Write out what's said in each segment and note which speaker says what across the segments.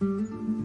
Speaker 1: انیو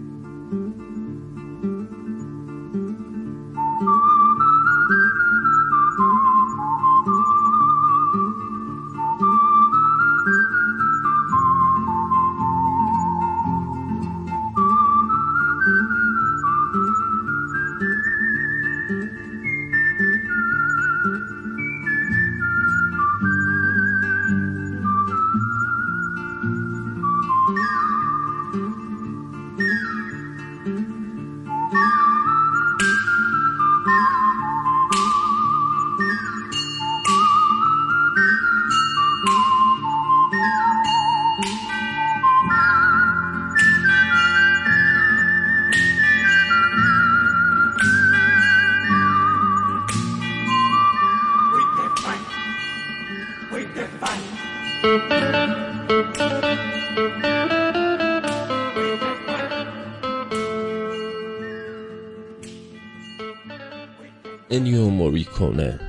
Speaker 1: موریکونه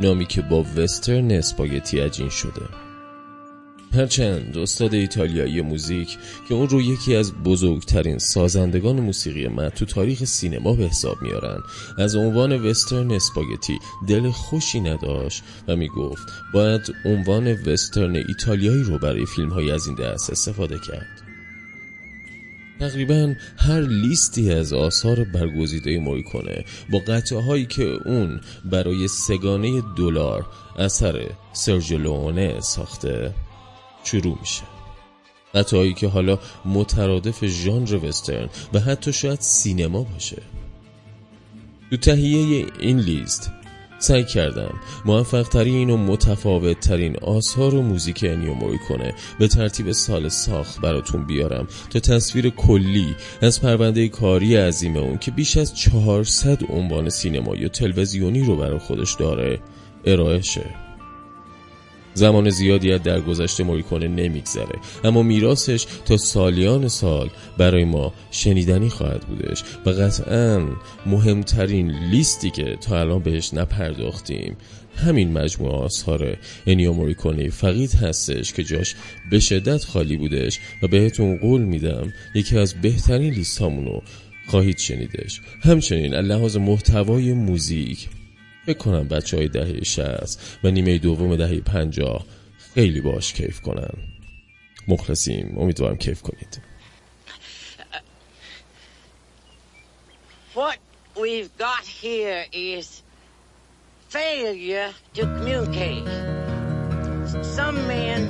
Speaker 1: نامی که با وسترن اسپاگتی عجین شده. هرچند استاد ایتالیایی موزیک که اون رو یکی از بزرگترین سازندگان موسیقی من تو تاریخ سینما به حساب میارن از عنوان وسترن اسپاگتی دل خوشی نداشت و می‌گفت باید عنوان وسترن ایتالیایی رو برای فیلم های از این دست استفاده کرد. تقریبا هر لیستی از آثار برگزیده کنه با قطعه هایی که اون برای سگانه دلار اثر سرجلونه ساخته شروع میشه. قطعه که حالا مترادف ژانر وسترن و حتی شاید سینما باشه. تو تهیه این لیست سعی کردم موفق ترین و متفاوت ترین آثار و موزیک انیو کنه. به ترتیب سال ساخت براتون بیارم تا تصویر کلی از پرونده کاری عظیم اون که بیش از 400 عنوان سینمایی و تلویزیونی رو برای خودش داره ارائه شه. زمان زیادی از در گذشته موریکونه نمیگذره. اما میراثش تا سالیان سال برای ما شنیدنی خواهد بودش و قطعا مهمترین لیستی که تا الان بهش نپرداختیم. همین مجموعه آثار انیو موریکونه فقید هستش که جاش به شدت خالی بودش و بهتون قول میدم یکی از بهترین لیست همونو خواهید شنیدش. همچنین لحاظ محتوای موزیک فکر کنم بچه های دهه شست و نیمه دوم دهه پنجاه خیلی باش کیف کنن مخلصیم امیدوارم کیف کنید
Speaker 2: What we've got here is failure to communicate. Some men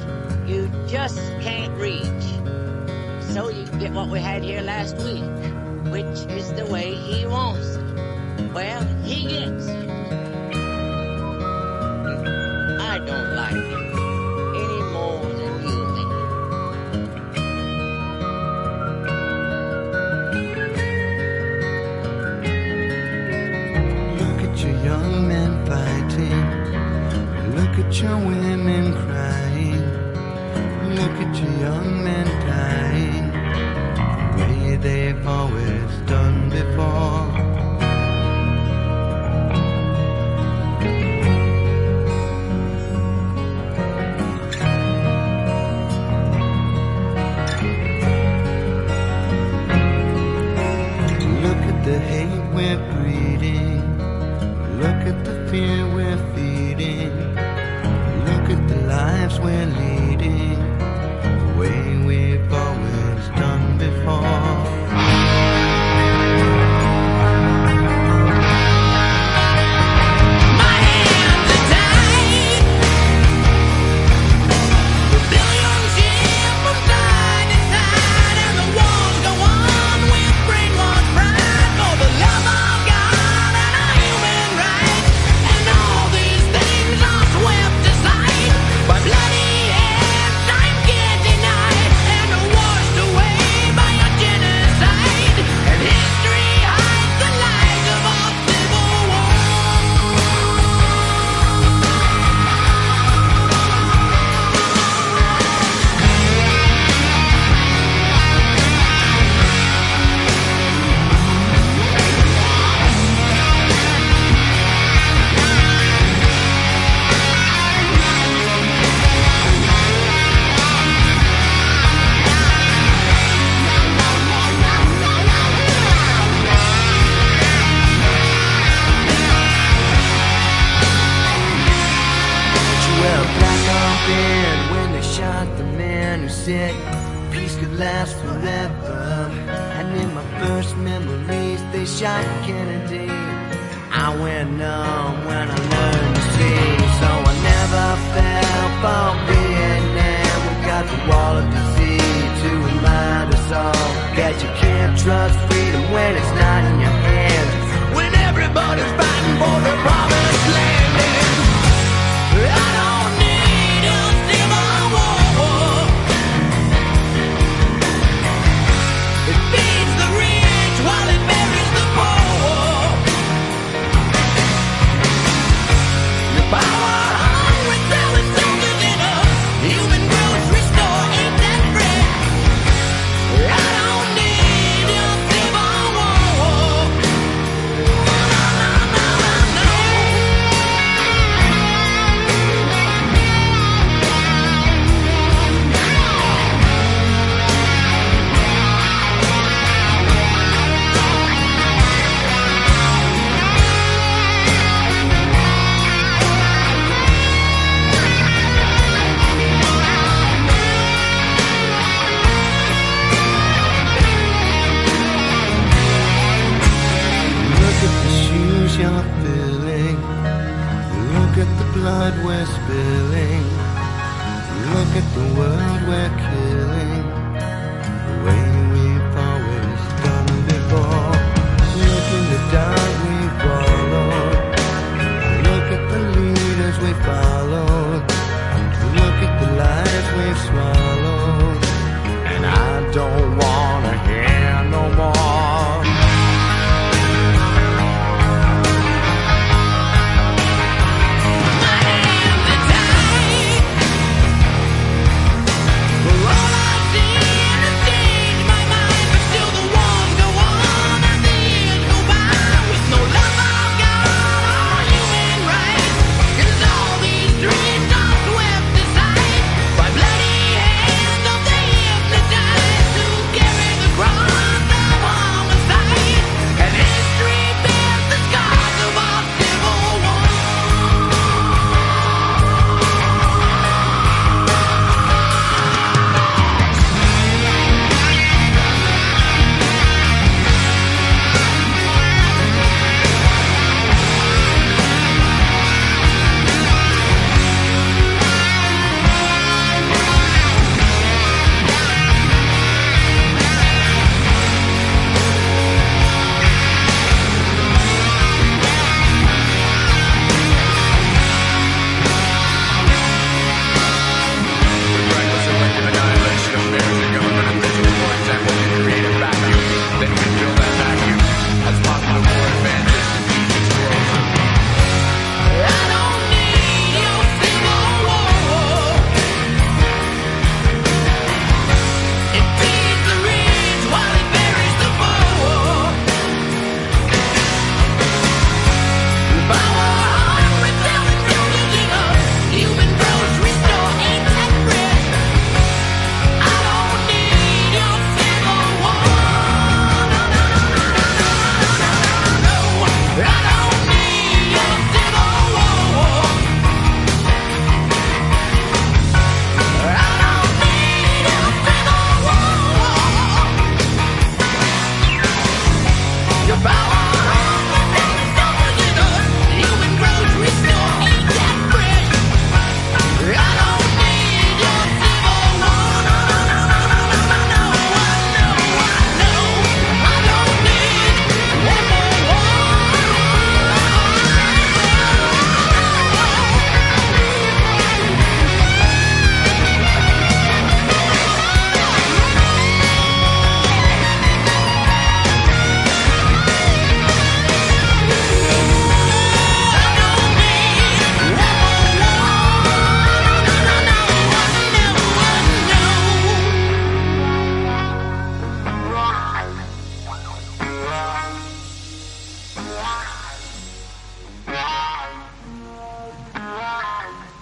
Speaker 2: you just can't reach. So you get what we had here last week, which is the way he wants it. Well, he gets it. I don't like it any more than you do.
Speaker 3: Look at your young men fighting. Look at your women crying. Look at your young men
Speaker 2: believe.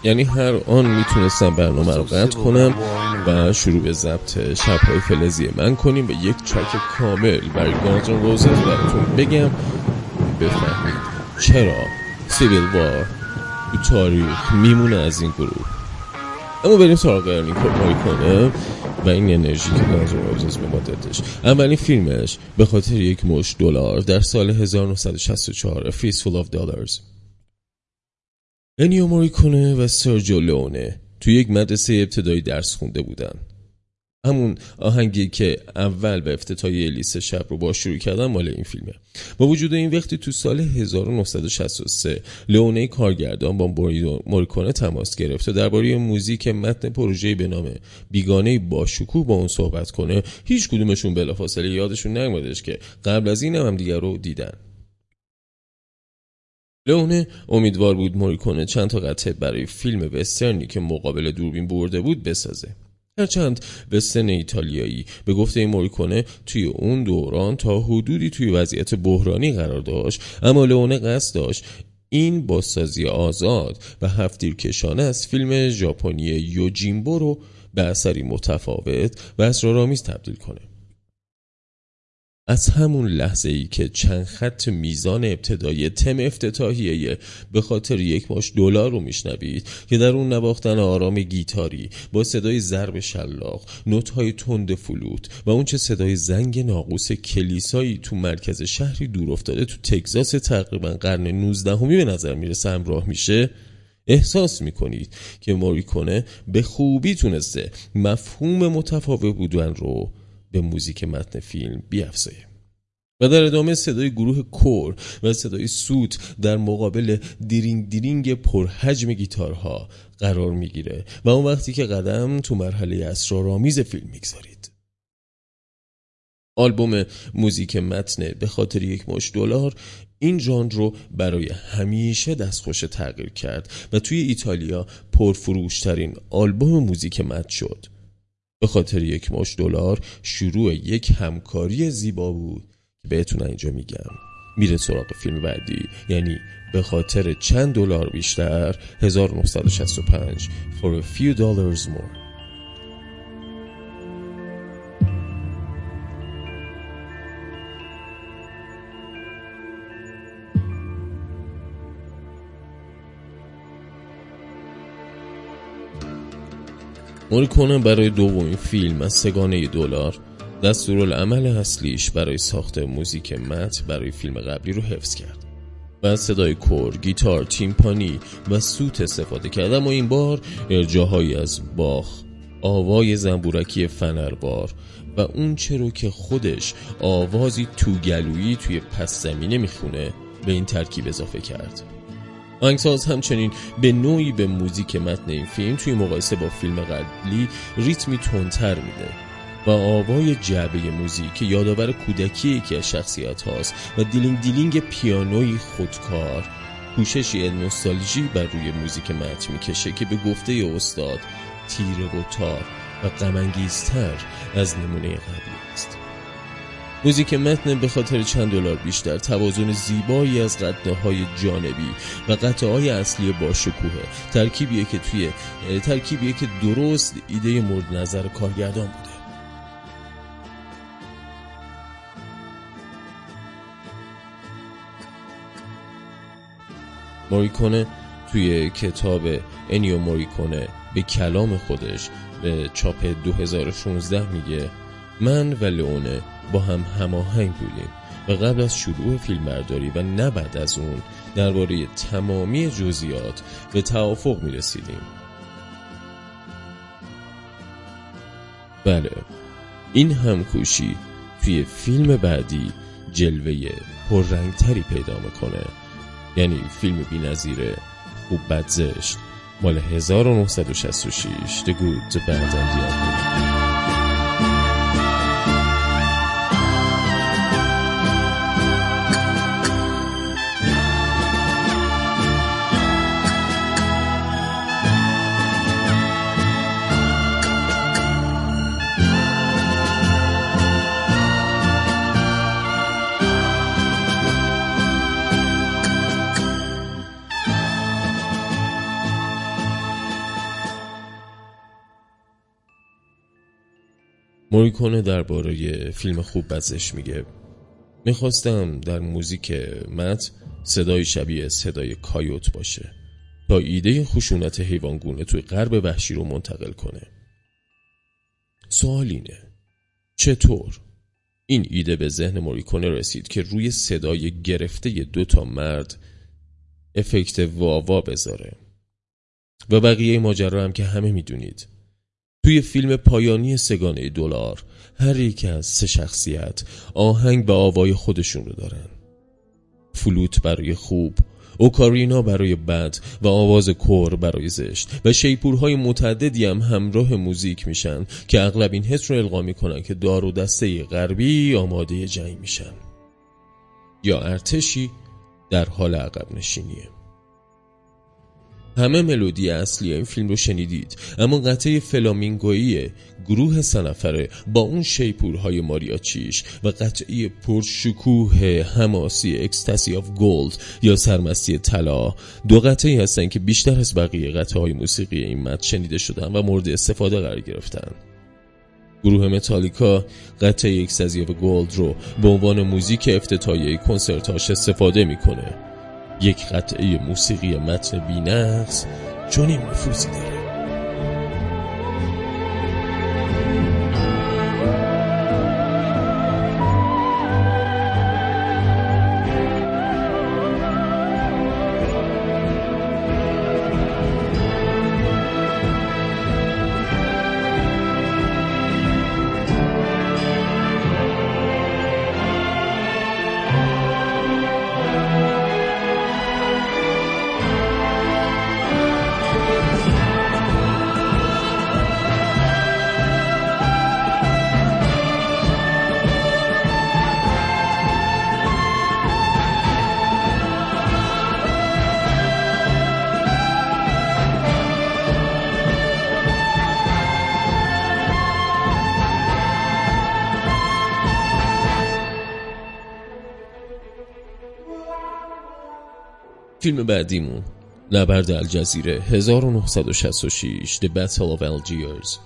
Speaker 1: یعنی هر آن می‌تونستم برنامه رو قطع کنم و شروع به ضبط شبهای فلزی من کنیم و یک چاک کامل برای گانزون و براتون بگم. بفهمید چرا سیویل وار تو تاریخ میمونه از این گروه؟ اما بریم سراغ ارنی کنه و این انرژی که گانزون روزز به ما دادش اولین فیلمش به خاطر یک مش دلار در سال 1964 فیس فول آف دلارز انیو موریکونه و سرجو لونه توی یک مدرسه ابتدایی درس خونده بودن. همون آهنگی که اول به افتتاحیه لیست شب رو با شروع کردن مال این فیلمه. با وجود این وقتی تو سال 1963 لئونه کارگردان با موریکونه تماس گرفت و درباره موزیک متن پروژه به نام بیگانه باشکوه با اون صحبت کنه هیچ کدومشون بلافاصله یادشون نیومدش که قبل از این هم دیگر رو دیدن. لونه. امیدوار بود موریکونه چند تا قطعه برای فیلم وسترنی که مقابل دوربین برده بود بسازه. هرچند وسترن ایتالیایی به گفته موریکونه توی اون دوران تا حدودی توی وضعیت بحرانی قرار داشت اما لونه قصد داشت این بازسازی آزاد و هفتیرکشانه از فیلم ژاپنی یوجیمبو رو به اثری متفاوت و اسرارآمیز تبدیل کنه. از همون لحظه ای که چند خط میزان ابتدایی تم افتتاحیه به خاطر یک ماش دلار رو میشنوید که در اون نواختن آرام گیتاری با صدای ضرب شلاق های تند فلوت و اون چه صدای زنگ ناقوس کلیسایی تو مرکز شهری دور افتاده تو تگزاس تقریبا قرن 19 همی به نظر می‌رسه همراه میشه احساس می‌کنید که موریکونه به خوبی تونسته مفهوم متفاوت بودن رو به موزیک متن فیلم بیافزایه و در ادامه صدای گروه کور و صدای سوت در مقابل دیرینگ دیرینگ پرحجم گیتارها قرار می‌گیره و اون وقتی که قدم تو مرحله اسرارآمیز فیلم می‌گذارید. آلبوم موزیک متن به خاطر یک مش دلار این ژانر رو برای همیشه دستخوش تغییر کرد و توی ایتالیا پرفروشترین آلبوم موزیک متن شد. به خاطر یک مش دلار شروع یک همکاری زیبا بود که بهتون اینجا میگم. میره سراغ فیلم بعدی. یعنی به خاطر چند دلار بیشتر 1965 for a few dollars more. موریکونه برای دومین فیلم از سگانه دلار دستورالعمل اصلیش برای ساخت موزیک مت برای فیلم قبلی رو حفظ کرد. و صدای کور، گیتار، تیمپانی و سوت استفاده کرد. اما این بار ارجاهایی از باخ آوای زنبورکی فنربار و اون چرا که خودش آوازی توگلویی توی پس زمینه می‌خونه به این ترکیب اضافه کرد. آهنگساز همچنین به نوعی به موزیک متن این فیلم توی مقایسه با فیلم قبلی ریتمی تندتر میده و آوای جعبه موزیک که یادآور کودکی یکی از شخصیت هاست و دیلینگ دیلینگ پیانوی خودکار پوششی نوستالژی بر روی موزیک متن می‌کشه که به گفته استاد تیره و تار و غم‌انگیزتر از نمونه قبلی. موزیک متن به خاطر چند دلار بیشتر توازن زیبایی از قطعه های جانبی و قطعه های اصلی باشکوهه ترکیبیه که توی ترکیبیه که درست ایده مورد نظر کارگردان بوده. موریکونه توی کتاب انیو موریکونه به کلام خودش به چاپ 2016 میگه. من و لئونه با هم هماهنگ بودیم و قبل از شروع فیلم برداری و نه بعد از اون درباره تمامی جزئیات به توافق می رسیدیم بله این همکوشی توی فیلم بعدی جلوه پررنگتری پیدا می‌کنه. یعنی فیلم بی نظیره خوب بدزشت مال 1966 The Good, The Bad and The موریکونه درباره فیلم خوب بزش میگه. می‌خواستم در موزیک مت صدای شبیه صدای کایوت باشه تا ایده خشونت حیوانگونه توی غرب وحشی رو منتقل کنه. سوال اینه چطور این ایده به ذهن موریکونه رسید که روی صدای گرفته دو تا مرد افکت واوا بذاره؟ و بقیه ماجرا هم که همه می‌دونید. توی فیلم پایانی سگانه دلار هر یک از سه شخصیت آهنگ و آوای خودشون رو دارن. فلوت برای خوب اوکارینا برای بد و آواز کور برای زشت و شیپورهای متعددی هم همراه موزیک میشن که اغلب این حس رو القا می‌کنن که دار و دسته غربی آماده جنگ میشن. یا ارتشی در حال عقب نشینیه. همه ملودی اصلی این فیلم رو شنیدید. اما قطعه فلامنکویی گروه سه نفره با اون شیپورهای ماریاچی‌ش و قطعه پرشکوه حماسی Ecstasy of Gold یا سرمستی طلا. دو قطعه هستن که بیشتر از بقیه قطعه های موسیقی این متن شنیده شدن و مورد استفاده قرار گرفتن. گروه متالیکا قطعه Ecstasy of Gold رو به عنوان موزیک افتتاحیه کنسرتاش استفاده می‌کنه. یک قطعه موسیقی متن بینقص چون این نفوذی داره فیلم بعدیمون نبرد الجزیره 1966 The Battle of Algiers.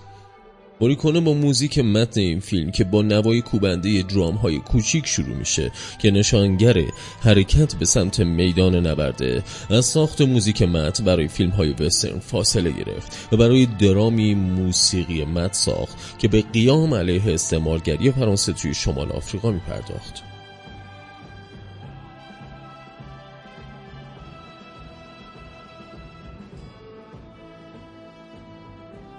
Speaker 1: موریکونه با موزیک متن این فیلم که با نوای کوبنده درام های کوچیک شروع میشه که نشانگر حرکت به سمت میدان نبرده از ساخت موزیک متن برای فیلم های وسترن فاصله گرفت و برای درامی موسیقی متن ساخت که به قیام علیه استعمارگری فرانسه توی شمال آفریقا می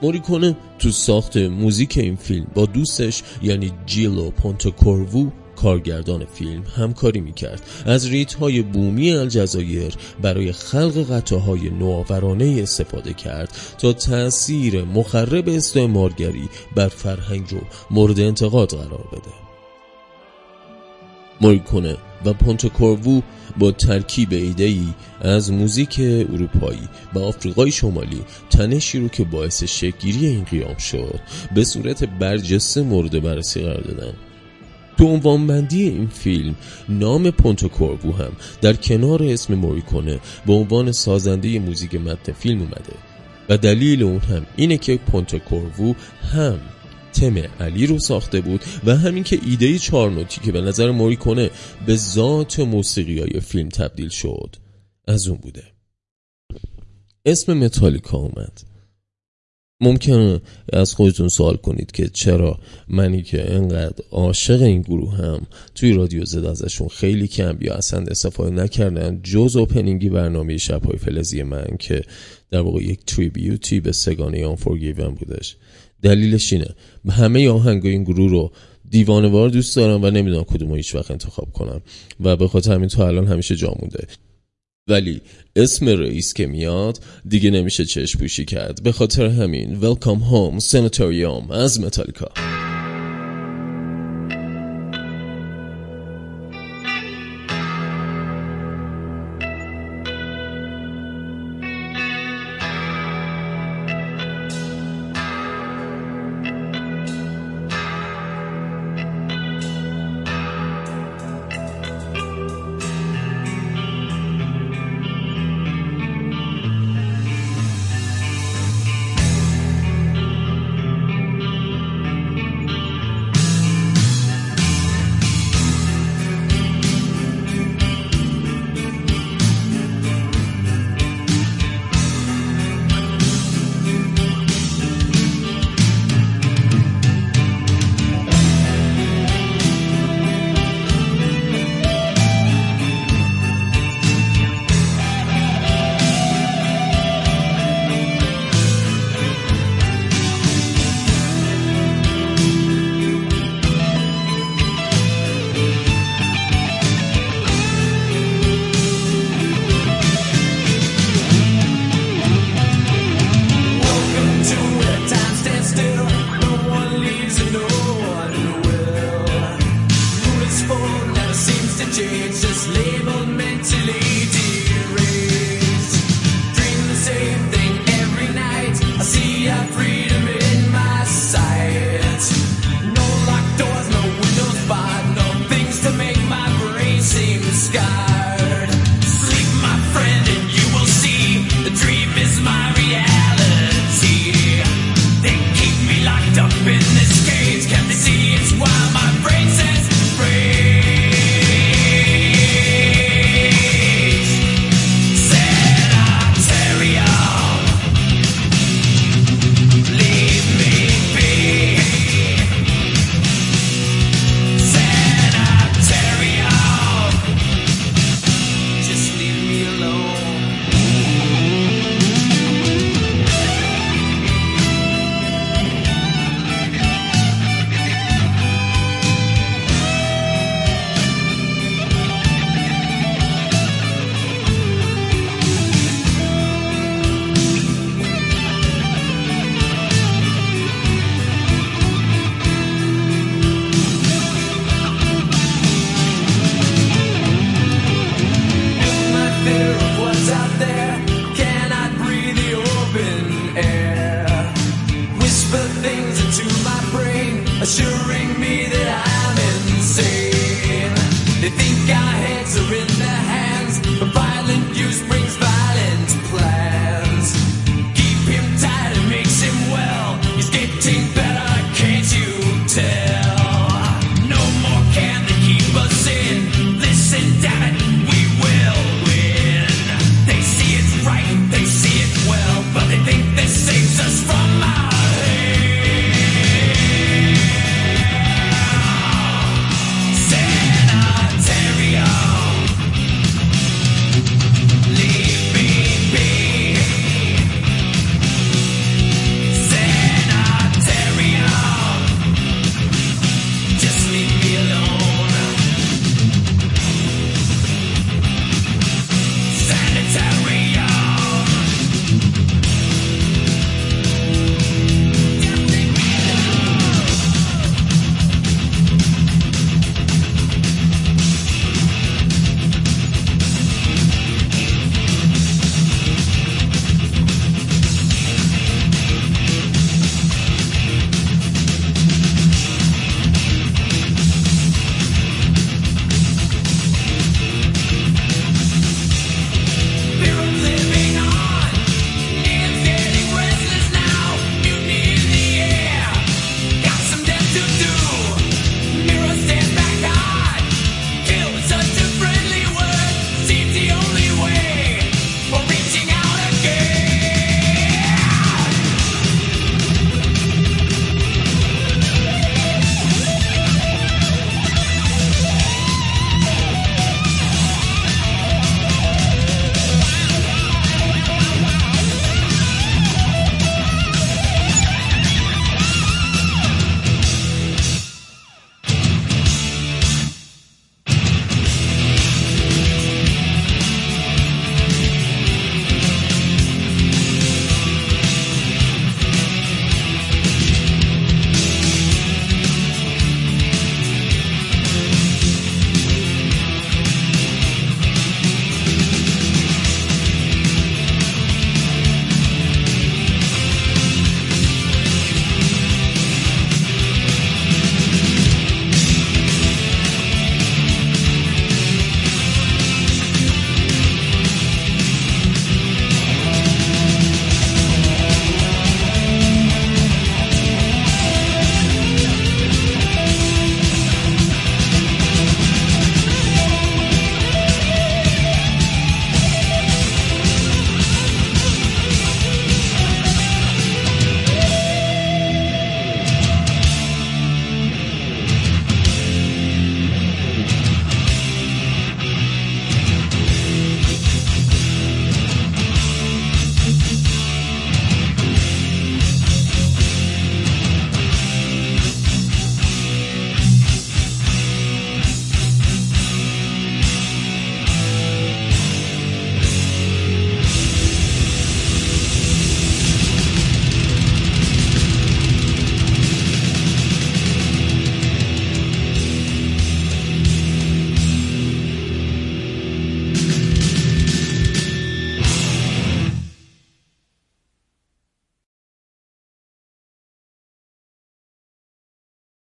Speaker 1: موریکونه تو ساخت موزیک این فیلم. با دوستش یعنی جیلو پونتوکوروو کارگردان فیلم همکاری می‌کرد. از ریت های بومی الجزایر برای خلق قطعه های نوآورانه استفاده کرد تا تأثیر مخرب استعمارگری بر فرهنگ رو مورد انتقاد قرار بده. موریکونه و پونتوکوروو با ترکیب ایدهی از موزیک اروپایی و آفریقای شمالی تنشی رو که باعث شکگیری این قیام شد به صورت برجسته مورد بررسی قرار دادن. تو عنوانبندی این فیلم نام پونتوکوروو هم در کنار اسم موریکونه به عنوان سازنده موزیک متن فیلم اومده و دلیل اون هم اینه که پونتوکوروو هم تم علی رو ساخته بود و همین که ایده چارنوتی که به نظر موری کنه به ذات موسیقی های فیلم تبدیل شد از اون بوده. اسم متالیکا اومد. ممکنه از خودتون سوال کنید که چرا منی که انقدر عاشق این گروه هم توی رادیو زد ازشون خیلی کم یا اصلا استفاده نکردن جز اوپنینگی برنامه شبهای فلزی من که در واقع یک تریبیوتی به سگانه آن فورگیون بودش. دلیلش اینه. همه آهنگای این گروه رو دیوانوار دوست دارم و نمی‌دونم کدوم هیچ وقت انتخاب کنم. و به خاطر همین تا الان همیشه جا مونده. ولی اسم رئیس که میاد دیگه نمیشه چشم پوشی کرد. به خاطر همین Welcome Home Sanitarium از متالیکا